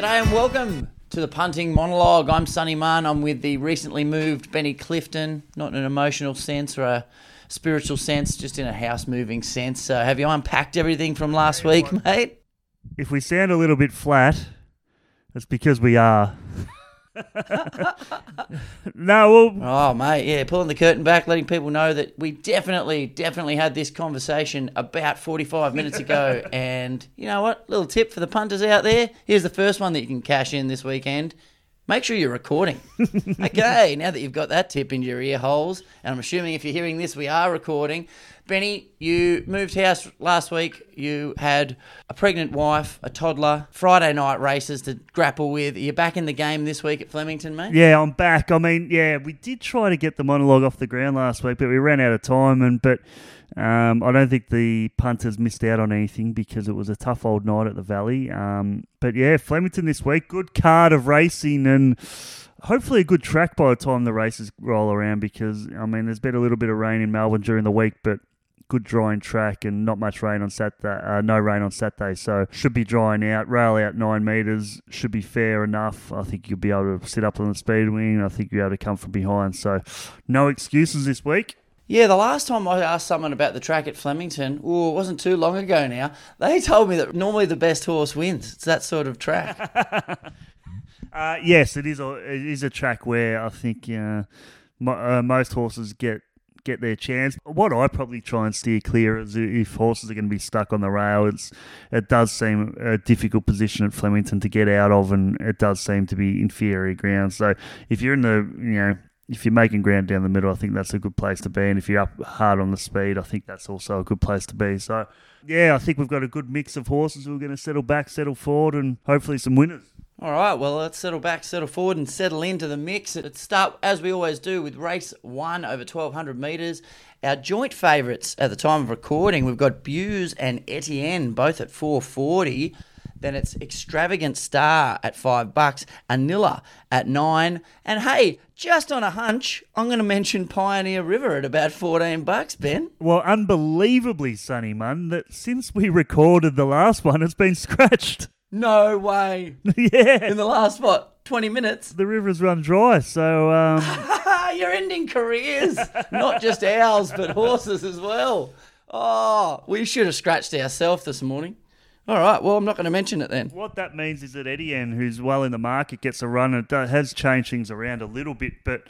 G'day and welcome to the punting monologue. I'm Sunny Munn. I'm with the recently moved Benny Clifton, not in an emotional sense or a spiritual sense, just in a house moving sense. So, have you unpacked everything from last week, mate? If we sound a little bit flat, that's because we are. No, well, Oh, mate, yeah, pulling the curtain back, letting people know that we definitely, definitely had this conversation about 45 minutes ago. and you know what? Little tip for the punters out there. Here's the first one that you can cash in this weekend. Make sure you're recording. okay, now that you've got that tip in your ear holes, and I'm assuming if you're hearing this, we are recording. Benny, you moved house last week. You had a pregnant wife, a toddler, Friday night races to grapple with. You're you back in the game this week at Flemington, mate? yeah, I'm back. I mean, yeah, we did try to get the monologue off the ground last week, but we ran out of time. And but um, I don't think the punters missed out on anything because it was a tough old night at the Valley. Um, but yeah, Flemington this week, good card of racing and. Hopefully a good track by the time the races roll around because I mean there's been a little bit of rain in Melbourne during the week, but good drying track and not much rain on Saturday. Uh, no rain on Saturday, so should be drying out. Rail out nine meters should be fair enough. I think you'll be able to sit up on the speed wing. I think you'll be able to come from behind. So no excuses this week. Yeah, the last time I asked someone about the track at Flemington, oh, it wasn't too long ago now, they told me that normally the best horse wins. It's that sort of track. Uh, yes, it is. A, it is a track where I think uh, mo- uh, most horses get get their chance. What I probably try and steer clear is if horses are going to be stuck on the rail. It's it does seem a difficult position at Flemington to get out of, and it does seem to be inferior ground. So if you're in the you know. If you're making ground down the middle, I think that's a good place to be. And if you're up hard on the speed, I think that's also a good place to be. So, yeah, I think we've got a good mix of horses who are going to settle back, settle forward, and hopefully some winners. All right, well, let's settle back, settle forward, and settle into the mix. Let's start, as we always do, with race one over 1,200 metres. Our joint favourites at the time of recording, we've got Buse and Etienne, both at 440. Then it's Extravagant Star at five bucks, Anilla at nine, and hey, just on a hunch, I'm going to mention Pioneer River at about 14 bucks, Ben. Well, unbelievably, Sunny Munn, that since we recorded the last one, it's been scratched. No way. yeah, In the last, what, 20 minutes? the river's run dry. So, um, You're ending careers, not just ours, but horses as well. Oh, we should have scratched ourselves this morning. All right, well, I'm not going to mention it then. what that means is that Etienne, who's well in the market, gets a run. It do- has changed things around a little bit, but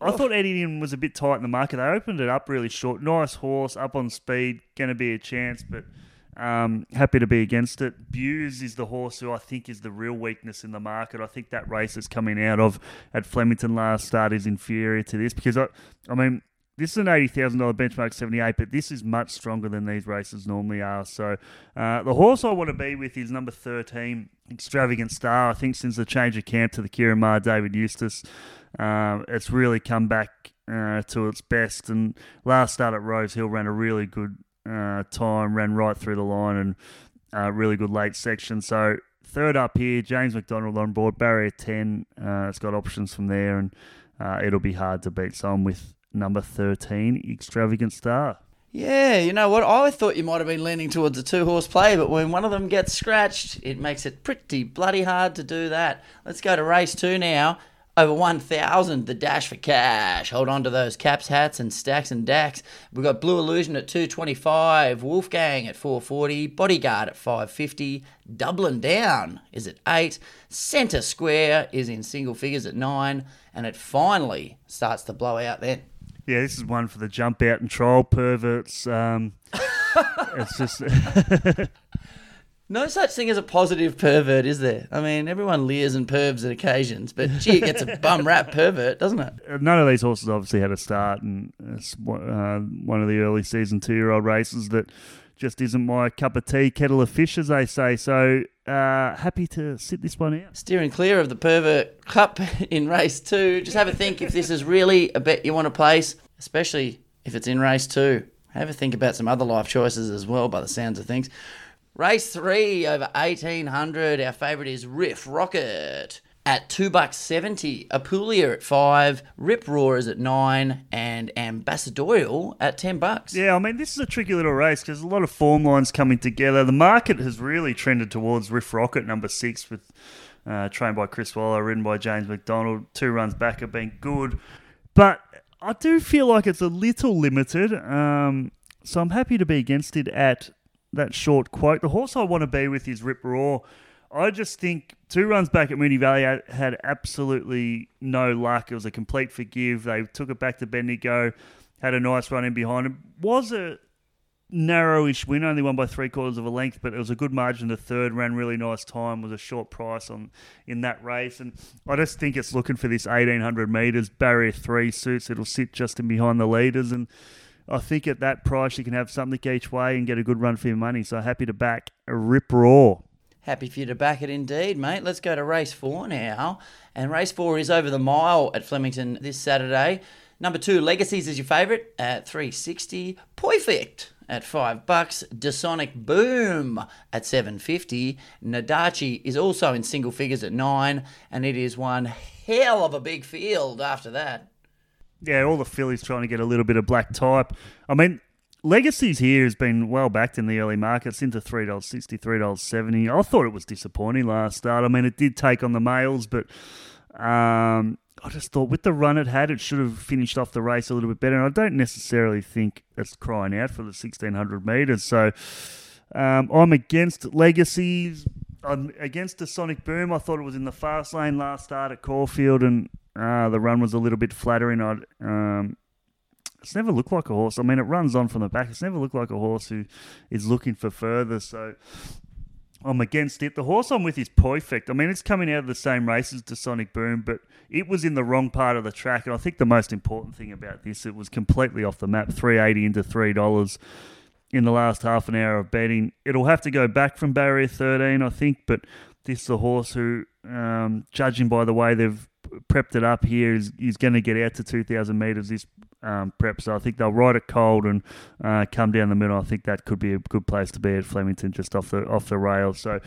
I thought Etienne was a bit tight in the market. They opened it up really short. Nice horse, up on speed, going to be a chance, but. Um, happy to be against it. Buse is the horse who I think is the real weakness in the market. I think that race is coming out of at Flemington last start is inferior to this because I, I mean, this is an eighty thousand dollar benchmark seventy eight, but this is much stronger than these races normally are. So uh, the horse I want to be with is number thirteen, Extravagant Star. I think since the change of camp to the Ciaron Maher, David Eustace, uh, it's really come back uh, to its best. And last start at Rose Hill ran a really good uh, time, ran right through the line, and uh, really good late section. So third up here, James McDonald on board, barrier ten. Uh, it's got options from there, and uh, it'll be hard to beat. So I'm with number thirteen, Extravagant Star. Yeah, you know what? I thought you might have been leaning towards a two horse play, but when one of them gets scratched, it makes it pretty bloody hard to do that. Let's go to race two now. Over 1,000, the dash for cash. Hold on to those caps, hats, and stacks and dacks. We've got Blue Illusion at 225, Wolfgang at 440, Bodyguard at 550, Dublin Down is at 8, Centre Square is in single figures at 9, and it finally starts to blow out then. Yeah, this is one for the jump out and troll perverts. Um, it's just No such thing as a positive pervert, is there? I mean, everyone leers and pervs at occasions, but gee, it gets a bum rap pervert, doesn't it? none of these horses obviously had a start, and it's uh, one of the early season two year old races that just isn't my cup of tea, kettle of fish, as they say. So uh, happy to sit this one out. Steering clear of the pervert cup in race two. Just have a think if this is really a bet you want to place, especially if it's in race two. Have a think about some other life choices as well, by the sounds of things. Race three over eighteen hundred. Our favourite is Riff Rocket at two bucks seventy. Apulia at five. Rip Roar is at nine, and Ambassadorial at ten bucks. Yeah, I mean, this is a tricky little race because a lot of form lines coming together. The market has really trended towards Riff Rocket, number six, with uh, trained by Chris Waller, ridden by James McDonald. Two runs back have been good, but I do feel like it's a little limited. Um, so I'm happy to be against it at that short quote. The horse I want to be with is Rip Raw. I just think two runs back at Moonee Valley had absolutely no luck. It was a complete forgive. They took it back to Bendigo, had a nice run in behind him. Was a narrowish win, only won by three quarters of a length, but it was a good margin. The third ran really nice time, was a short price on in that race, and I just think it's looking for this eighteen hundred meters barrier three suits. It'll sit just in behind the leaders, and I think at that price you can have something each way and get a good run for your money. So happy to back Rip Raw. Happy for you to back it indeed, mate. Let's go to race four now. And race four is over the mile at Flemington this Saturday. Number two, Legacies is your favourite at 360. Perfect at five bucks. The Sonic Boom at 750. Nadachi is also in single figures at nine, and it is one hell of a big field after that. Yeah, all the fillies trying to get a little bit of black type. I mean, Legacies here has been well backed in the early markets into three dollars sixty, three dollars seventy. I thought it was disappointing last start. I mean, it did take on the males, but um, I just thought with the run it had, it should have finished off the race a little bit better. And I don't necessarily think it's crying out for the sixteen hundred meters. So um, I'm against Legacies. I'm against the Sonic Boom. I thought it was in the fast lane last start at Caulfield, and uh, the run was a little bit flattering. I um, it's never looked like a horse. I mean, it runs on from the back. It's never looked like a horse who is looking for further. So I'm against it. The horse I'm with is perfect. I mean, it's coming out of the same race as the Sonic Boom, but it was in the wrong part of the track. And I think the most important thing about this, it was completely off the map. 380 into three dollars in the last half an hour of betting. It'll have to go back from barrier 13, I think, but this is a horse who, um, judging by the way they've prepped it up here is, he's going to get out to 2,000 metres this um, prep. So I think they'll ride it cold and uh, come down the middle. I think that could be a good place to be at Flemington, just off the off the rails. So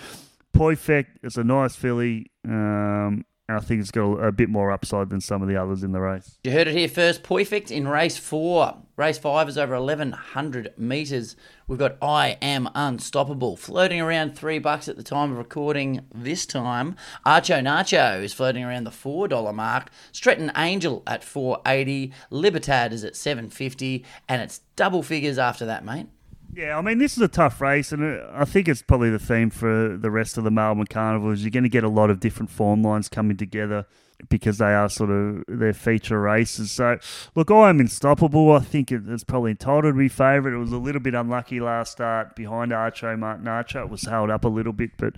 Perfect, it's a nice filly. Um, and I think it's got a, bit more upside than some of the others in the race. You heard it here first. Perfect in race four. Race five is over 1,100 metres. We've got I Am Unstoppable floating around three bucks at the time of recording this time. Archo Nacho is floating around the $4 mark. Stretton Angel at 480. Libertad is at 750 and it's double figures after that, mate. Yeah, I mean, this is a tough race, and uh, I think it's probably the theme for the rest of the Melbourne Carnival is you're going to get a lot of different form lines coming together because they are sort of their feature races. So, look, I am unstoppable. I think it's probably entitled to be favourite. It was a little bit unlucky last start behind Archo Martin Archer. It was held up a little bit, but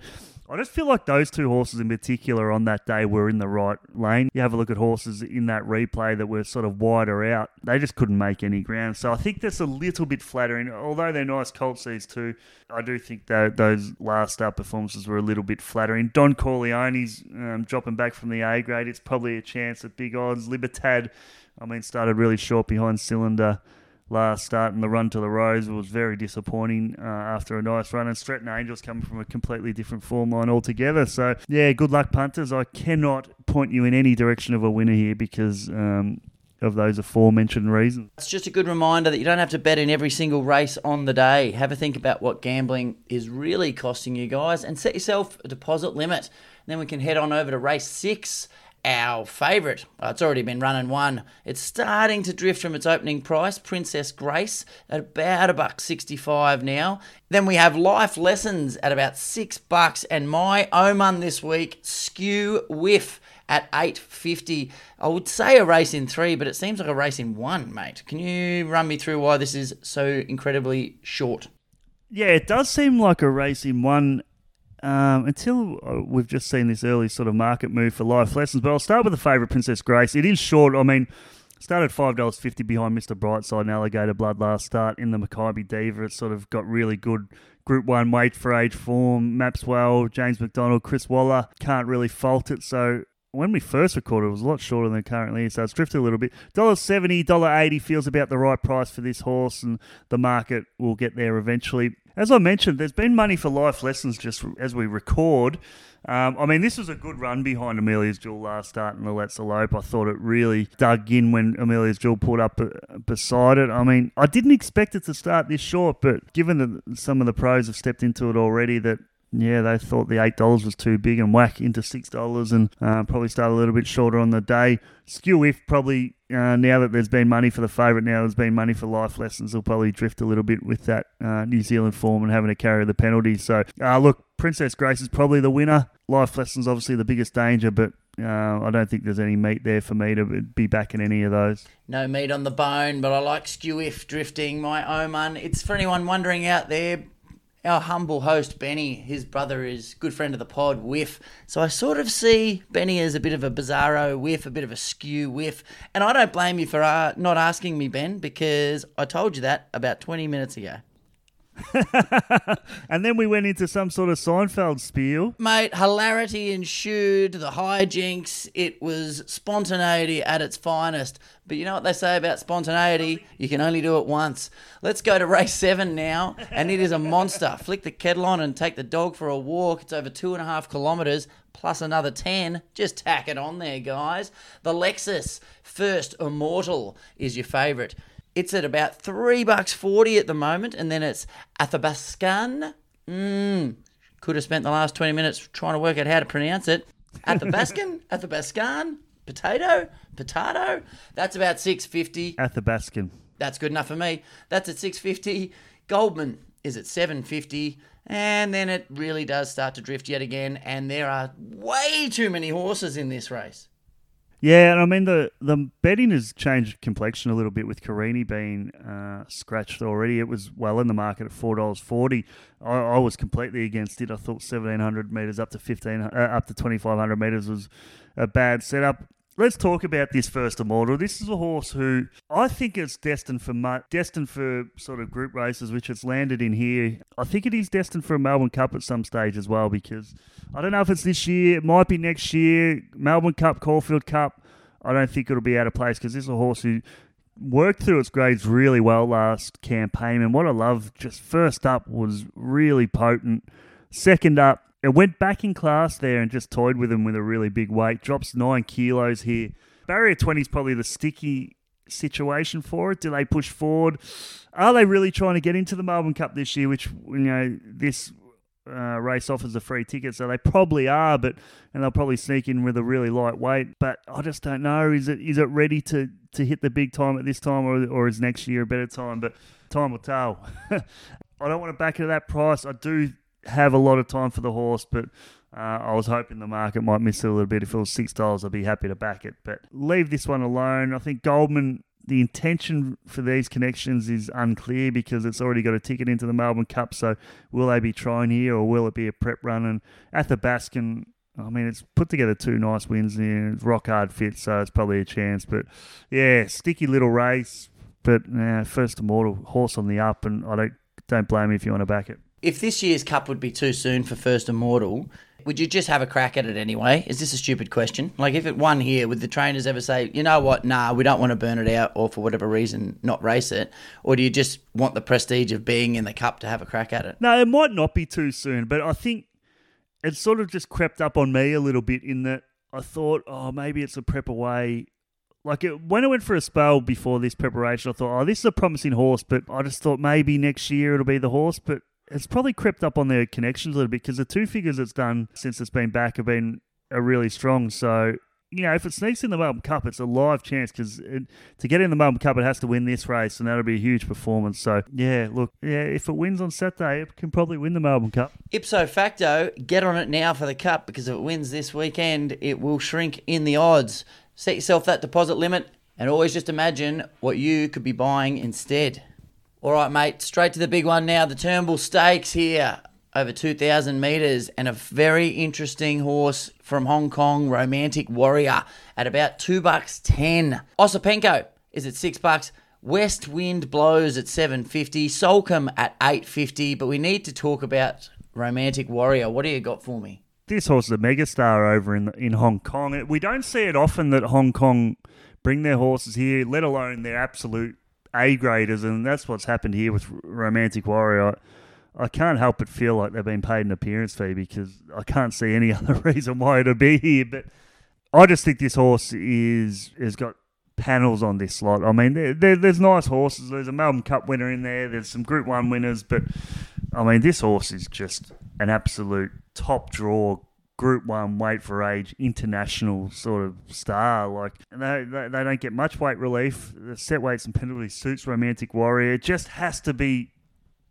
I just feel like those two horses in particular on that day were in the right lane. You have a look at horses in that replay that were sort of wider out. They just couldn't make any ground. So I think that's a little bit flattering. Although they're nice colts, these two, I do think that those last start performances were a little bit flattering. Don Corleone's um, dropping back from the A grade. It's probably a chance at big odds. Libertad, I mean, started really short behind Cylinder last start and the run to the Rose was very disappointing uh, after a nice run. And Stretton Angels coming from a completely different form line altogether. So, yeah, good luck, punters. I cannot point you in any direction of a winner here because. Um, of those aforementioned reasons. It's just a good reminder that you don't have to bet in every single race on the day. Have a think about what gambling is really costing you guys and set yourself a deposit limit. Then we can head on over to race six our favourite. Oh, it's already been running one. It's starting to drift from its opening price, Princess Grace, at about a buck sixty-five now. Then we have Life Lessons at about six bucks, and my Oman this week, Skew Whiff at eight fifty. I would say a race in three, but it seems like a race in one, mate. Can you run me through why this is so incredibly short? Yeah, it does seem like a race in one um, until uh, we've just seen this early sort of market move for life lessons. But I'll start with the favourite, Princess Grace. It is short. I mean, started five dollars fifty behind Mr. Brightside and Alligator Blood last start in the Makybe Diva. It sort of got really good Group One weight for age form. Maps well. James McDonald, Chris Waller can't really fault it. So when we first recorded, it was a lot shorter than it currently is, so it's drifted a little bit. Dollar seventy, dollar eighty feels about the right price for this horse, and the market will get there eventually. As I mentioned, there's been money for life lessons just as we record. Um, I mean, this was a good run behind Amelia's Jewel last start in the Let's Elope. I thought it really dug in when Amelia's Jewel pulled up uh, beside it. I mean, I didn't expect it to start this short, but given that some of the pros have stepped into it already, that yeah, they thought the eight dollars was too big and whack into six dollars, and uh, probably start a little bit shorter on the day. Skew Whiff probably uh, now that there's been money for the favourite, now there's been money for life lessons, They'll probably drift a little bit with that uh, New Zealand form and having to carry the penalty. So uh, look, Princess Grace is probably the winner. Life lessons obviously the biggest danger, but uh, I don't think there's any meat there for me to be back in any of those. No meat on the bone, but I like Skew Whiff drifting my Oman. It's for anyone wondering out there our humble host Benny, his brother is good friend of the pod, Whiff. So I sort of see Benny as a bit of a bizarro whiff, a bit of a skew whiff. And I don't blame you for uh, not asking me, Ben, because I told you that about 20 minutes ago. and then we went into some sort of Seinfeld spiel. Mate, hilarity ensued, the hijinks. It was spontaneity at its finest. But you know what they say about spontaneity? You can only do it once. Let's go to race seven now, and it is a monster. Flick the kettle on and take the dog for a walk. It's over two and a half kilometres plus another 10. Just tack it on there, guys. The Lexus First Immortal is your favourite. It's at about three bucks forty at the moment, and then it's Athabascan. Mmm. Could have spent the last twenty minutes trying to work out how to pronounce it. Athabascan, Athabascan, potato, potato. That's about six fifty. Athabascan. That's good enough for me. That's at six fifty. Goldman is at seven fifty. And then it really does start to drift yet again, and there are way too many horses in this race. Yeah, and I mean the the betting has changed complexion a little bit with Carini being uh, scratched already. It was well in the market at four dollars forty. I, I, was completely against it. I thought seventeen hundred meters up to fifteen uh, up to twenty five hundred meters was a bad setup let's talk about this first immortal. This is a horse who I think is destined for destined for sort of group races, which it's landed in here. I think it is destined for a Melbourne Cup at some stage as well, because I don't know if it's this year. It might be next year. Melbourne Cup, Caulfield Cup. I don't think it'll be out of place because this is a horse who worked through its grades really well last campaign. And what I love, just first up was really potent. Second up, it went back in class there and just toyed with him with a really big weight. Drops nine kilos here. Barrier 20 is probably the sticky situation for it. Do they push forward? Are they really trying to get into the Melbourne Cup this year, which, you know, this uh, race offers a free ticket, so they probably are, but and they'll probably sneak in with a really light weight. But I just don't know. Is it is it ready to, to hit the big time at this time, or, or is next year a better time? But time will tell. I don't want to back it at that price. I do have a lot of time for the horse, but uh, I was hoping the market might miss it a little bit. If it was six dollars, I'd be happy to back it. But leave this one alone. I think Goldman. The intention for these connections is unclear because it's already got a ticket into the Melbourne Cup. So, will they be trying here or will it be a prep run? And Athabascan, I mean, it's put together two nice wins it's rock hard fit, so it's probably a chance. But yeah, sticky little race. But first immortal horse on the up, and I don't don't blame me if you want to back it if this year's cup would be too soon for First Immortal, would you just have a crack at it anyway? Is this a stupid question? Like, if it won here, would the trainers ever say, you know what, nah, we don't want to burn it out, or for whatever reason, not race it? Or do you just want the prestige of being in the cup to have a crack at it? No, it might not be too soon, but I think it sort of just crept up on me a little bit in that I thought, oh, maybe it's a prep away. Like it, when I went for a spell before this preparation, I thought, oh, this is a promising horse, but I just thought maybe next year it'll be the horse. But it's probably crept up on their connections a little bit because the two figures it's done since it's been back have been are really strong. So you know, if it sneaks in the Melbourne Cup, it's a live chance because to get in the Melbourne Cup, it has to win this race, and that'll be a huge performance. So, yeah, look, yeah, if it wins on Saturday, it can probably win the Melbourne Cup. Ipso facto, get on it now for the Cup because if it wins this weekend, it will shrink in the odds. Set yourself that deposit limit and always just imagine what you could be buying instead. All right, mate, straight to the big one now. The Turnbull Stakes here, over 2,000 metres, and a very interesting horse from Hong Kong, Romantic Warrior, at about two bucks ten. Osipenko is at six bucks. West Wind Blows at 750. Soulcombe at 850. But we need to talk about Romantic Warrior. What do you got for me? This horse is a megastar over in in Hong Kong. We don't see it often that Hong Kong bring their horses here, let alone their absolute a graders, and that's what's happened here with Romantic Warrior. I, can't help but feel like they've been paid an appearance fee because I can't see any other reason why it'd be here. But I just think this horse is has got panels on this slot. I mean, there, there's nice horses. There's a Melbourne Cup winner in there. There's some Group One winners, but I mean, this horse is just an absolute top draw. Group one weight for age international sort of star. Like they, they, they don't get much weight relief. The set weights and penalty suits Romantic Warrior. Just has to be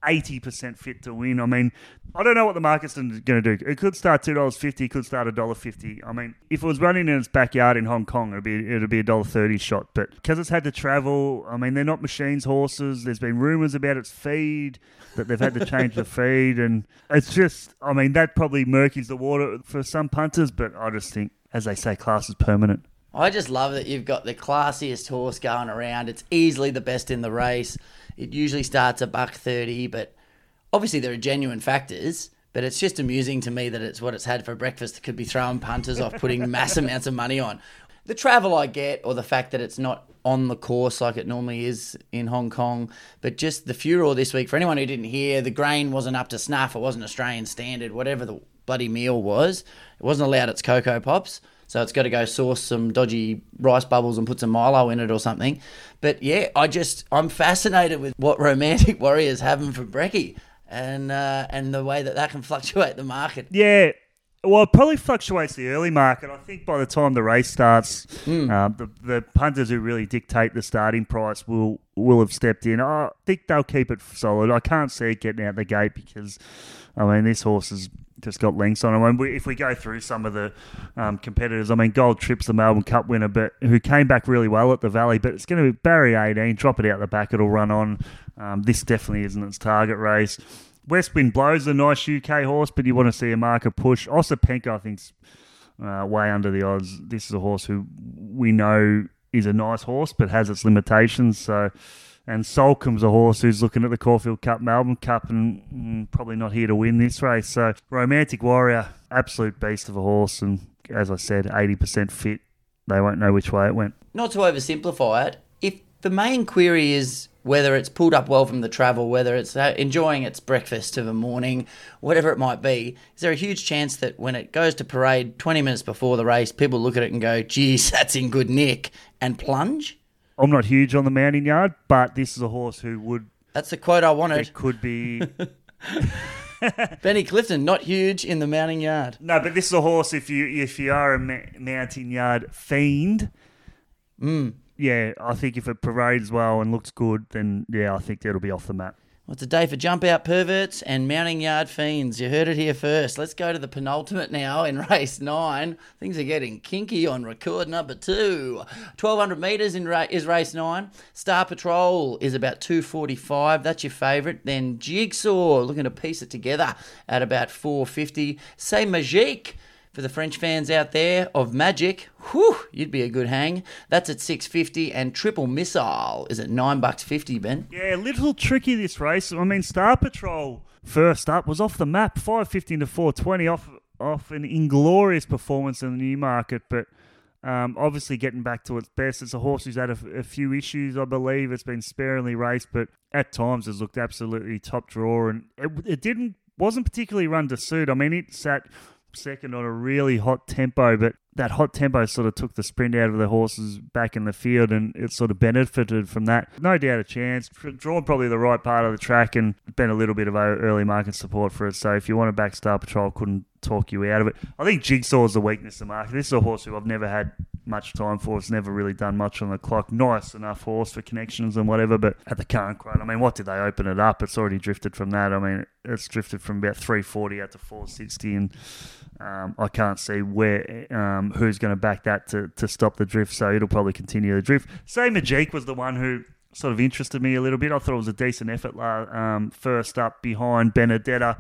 80% fit to win. I mean, I don't know what the market's going to do. It could start $2.50, it could start $1.50. I mean, if it was running in its backyard in Hong Kong, it'd be it'd be a $1.30 shot. But because it's had to travel, I mean, they're not machines horses. There's been rumours about its feed, that they've had to change the feed. And it's just, I mean, that probably murkies the water for some punters. But I just think, as they say, class is permanent. I just love that you've got the classiest horse going around. It's easily the best in the race. It usually starts a buck thirty, but obviously there are genuine factors. But it's just amusing to me that it's what it's had for breakfast. It could be throwing punters off, putting mass amounts of money on. The travel I get, or the fact that it's not on the course like it normally is in Hong Kong, but just the furor this week. For anyone who didn't hear, the grain wasn't up to snuff. It wasn't Australian standard. Whatever the bloody meal was, it wasn't allowed its cocoa pops. So it's got to go source some dodgy rice bubbles and put some Milo in it or something. But yeah, I just I'm fascinated with what romantic warriors having for brekkie and uh, and the way that that can fluctuate the market. Yeah. Well, it probably fluctuates the early market. I think by the time the race starts, Hmm. um, the, the punters who really dictate the starting price will will have stepped in. I think they'll keep it solid. I can't see it getting out the gate because, I mean, this horse has just got lengths on him. And we, if we go through some of the um, competitors, I mean, Gold Trip's the Melbourne Cup winner, but who came back really well at the Valley. But it's going to be barrier 18, drop it out the back, it'll run on. Um, this definitely isn't its target race. West Wind Blows a nice UK horse, but you want to see a marker push. Osipenko, I think's uh, way under the odds. This is a horse who we know is a nice horse, but has its limitations. So, and Soulcombe's a horse who's looking at the Caulfield Cup, Melbourne Cup, and mm, probably not here to win this race. So, Romantic Warrior, absolute beast of a horse, and as I said, eighty percent fit. They won't know which way it went. Not to oversimplify it, if the main query is whether it's pulled up well from the travel, whether it's uh, enjoying its breakfast of a morning, whatever it might be, is there a huge chance that when it goes to parade 20 minutes before the race, people look at it and go, geez, that's in good nick, and plunge? I'm not huge on the mounting yard, but this is a horse who would That's the quote I wanted. it could be Benny Clifton, not huge in the mounting yard. No, but this is a horse. If you if you are a ma- mountain yard fiend, mm. yeah, I think if it parades well and looks good, then yeah, I think it'll be off the map. Well, it's a day for jump out perverts and mounting yard fiends. You heard it here first. Let's go to the penultimate now in race nine. Things are getting kinky on record number two. 1200 metres in ra- is race nine. Star Patrol is about 245. That's your favourite. Then Jigsaw looking to piece it together at about 450. Say Magique for the French fans out there of Magic, whew, you'd be a good hang. That's at 650 and Triple Missile is at 9 bucks 50, Ben. Yeah, a little tricky this race. I mean, Star Patrol first up was off the map, five fifteen to four twenty, off off an inglorious performance in the Newmarket, but. Um, obviously, getting back to its best. It's a horse who's had a, few issues, I believe. It's been sparingly raced, but at times has looked absolutely top draw, and it, it didn't wasn't particularly run to suit. I mean, it sat second on a really hot tempo, but that hot tempo sort of took the sprint out of the horses back in the field, and it sort of benefited from that. No doubt a chance. Drawn probably the right part of the track, and been a little bit of early market support for it. So if you want to back Star Patrol, couldn't talk you out of it. I think Jigsaw is the weakness of the market. This is a horse who I've never had much time for. It's never really done much on the clock. Nice enough horse for connections and whatever, but at the current quote, I mean, what did they open it up? It's already drifted from that. I mean, it's drifted from about 340 out to 460, and um, I can't see where um, who's going to back that to, to stop the drift. So it'll probably continue the drift. Say Majik was the one who sort of interested me a little bit. I thought it was a decent effort um, first up behind Benedetta.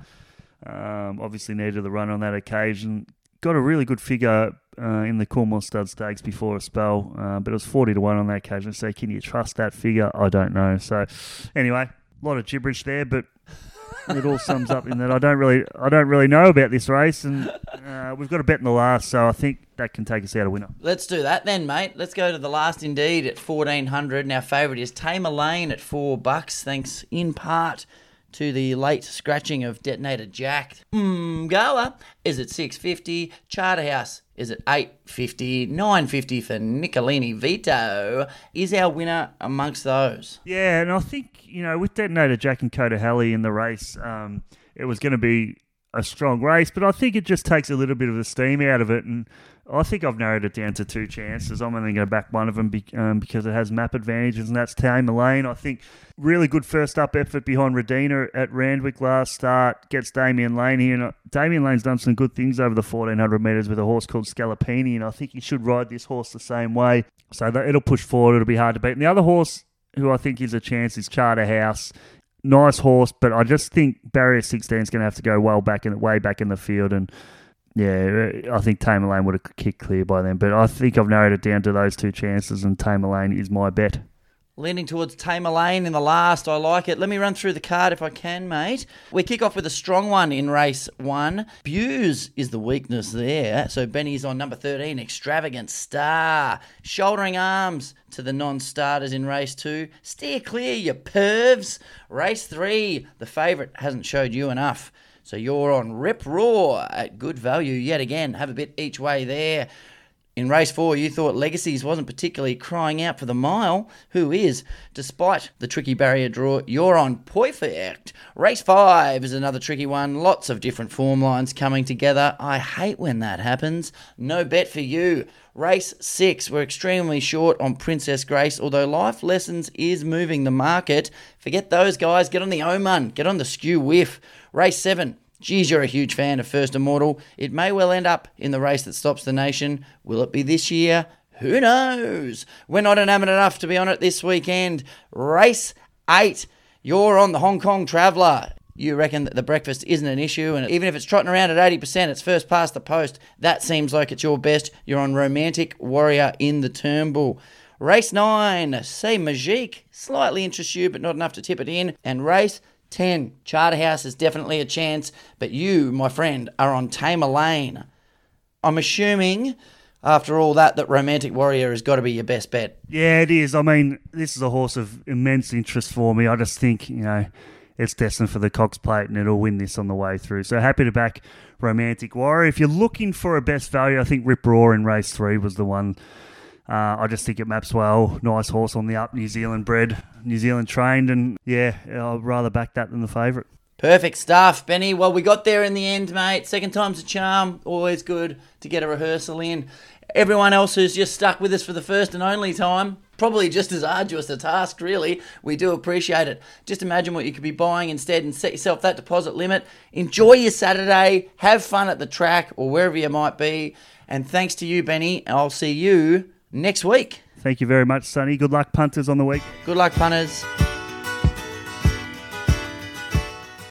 Um, obviously needed the run on that occasion. Got a really good figure uh, in the Coolmore Stud Stakes before a spell, uh, but it was 40 to 1 on that occasion. So can you trust that figure? I don't know. So anyway, a lot of gibberish there, but it all sums up in that I don't really I don't really know about this race, and uh, we've got a bet in the last, so I think that can take us out a winner. Let's do that then, mate. Let's go to the last indeed at 1400. And our favourite is Tamerlane at 4 bucks, thanks in part to the late scratching of Detonator Jack. Mm, Goa is at 650. Charterhouse is at 850. 950 for Nicolini Vito is our winner amongst those. Yeah, and I think, you know, with Detonator Jack and Coda Halley in the race, um, it was going to be a strong race, but I think it just takes a little bit of the steam out of it. And I think I've narrowed it down to two chances. I'm only going to back one of them be, um, because it has map advantages, and that's Tamerlane. I think really good first up effort behind Redina at Randwick last start gets Damian Lane here. And uh, Damian Lane's done some good things over the 1400 metres with a horse called Scalapini, and I think he should ride this horse the same way. So that it'll push forward. It'll be hard to beat. And the other horse who I think is a chance is Charterhouse nice horse, but I just think barrier 16 is going to have to go well back in way back in the field, and yeah, I think Tamerlane would have kicked clear by then. But I think I've narrowed it down to those two chances, and Tamerlane is my bet. Leaning towards Tamerlane in the last. I like it. Let me run through the card if I can, mate. We kick off with a strong one in race one. Buse is the weakness there. So Benny's on number 13, Extravagant Star. Shouldering arms to the non starters in race two. Steer clear, you pervs. Race three, the favourite hasn't showed you enough. So you're on Rip Raw at good value yet again. Have a bit each way there. In race four, you thought Legacies wasn't particularly crying out for the mile. Who is? Despite the tricky barrier draw, you're on perfect. Race five is another tricky one. Lots of different form lines coming together. I hate when that happens. No bet for you. Race six, we're extremely short on Princess Grace, although Life Lessons is moving the market. Forget those guys. Get on the Oman. Get on the skew whiff. Race seven, Geez, you're a huge fan of First Immortal. It may well end up in the race that stops the nation. Will it be this year? Who knows? We're not enamored enough to be on it this weekend. Race 8. You're on the Hong Kong Traveller. You reckon that the breakfast isn't an issue, and even if it's trotting around at 80%, it's first past the post. That seems like it's your best. You're on Romantic Warrior in the Turnbull. Race 9, say Magique, slightly interests you, but not enough to tip it in. And race 10. Charterhouse is definitely a chance, but you, my friend, are on Tamerlane. I'm assuming after all that that Romantic Warrior has got to be your best bet. Yeah, it is. I mean, this is a horse of immense interest for me. I just think, you know, it's destined for the Cox Plate and it'll win this on the way through. So happy to back Romantic Warrior. If you're looking for a best value, I think Rip Raw in race three was the one uh, I just think it maps well. Nice horse on the up, New Zealand bred, New Zealand trained, and yeah, I'd rather back that than the favourite. Perfect stuff, Benny. Well, we got there in the end, mate. Second time's a charm. Always good to get a rehearsal in. Everyone else who's just stuck with us for the first and only time, probably just as arduous a task, really. We do appreciate it. Just imagine what you could be buying instead and set yourself that deposit limit. Enjoy your Saturday. Have fun at the track or wherever you might be. And thanks to you, Benny. I'll see you next week. Thank you very much, Sunny. Good luck, punters, on the week. Good luck, punters.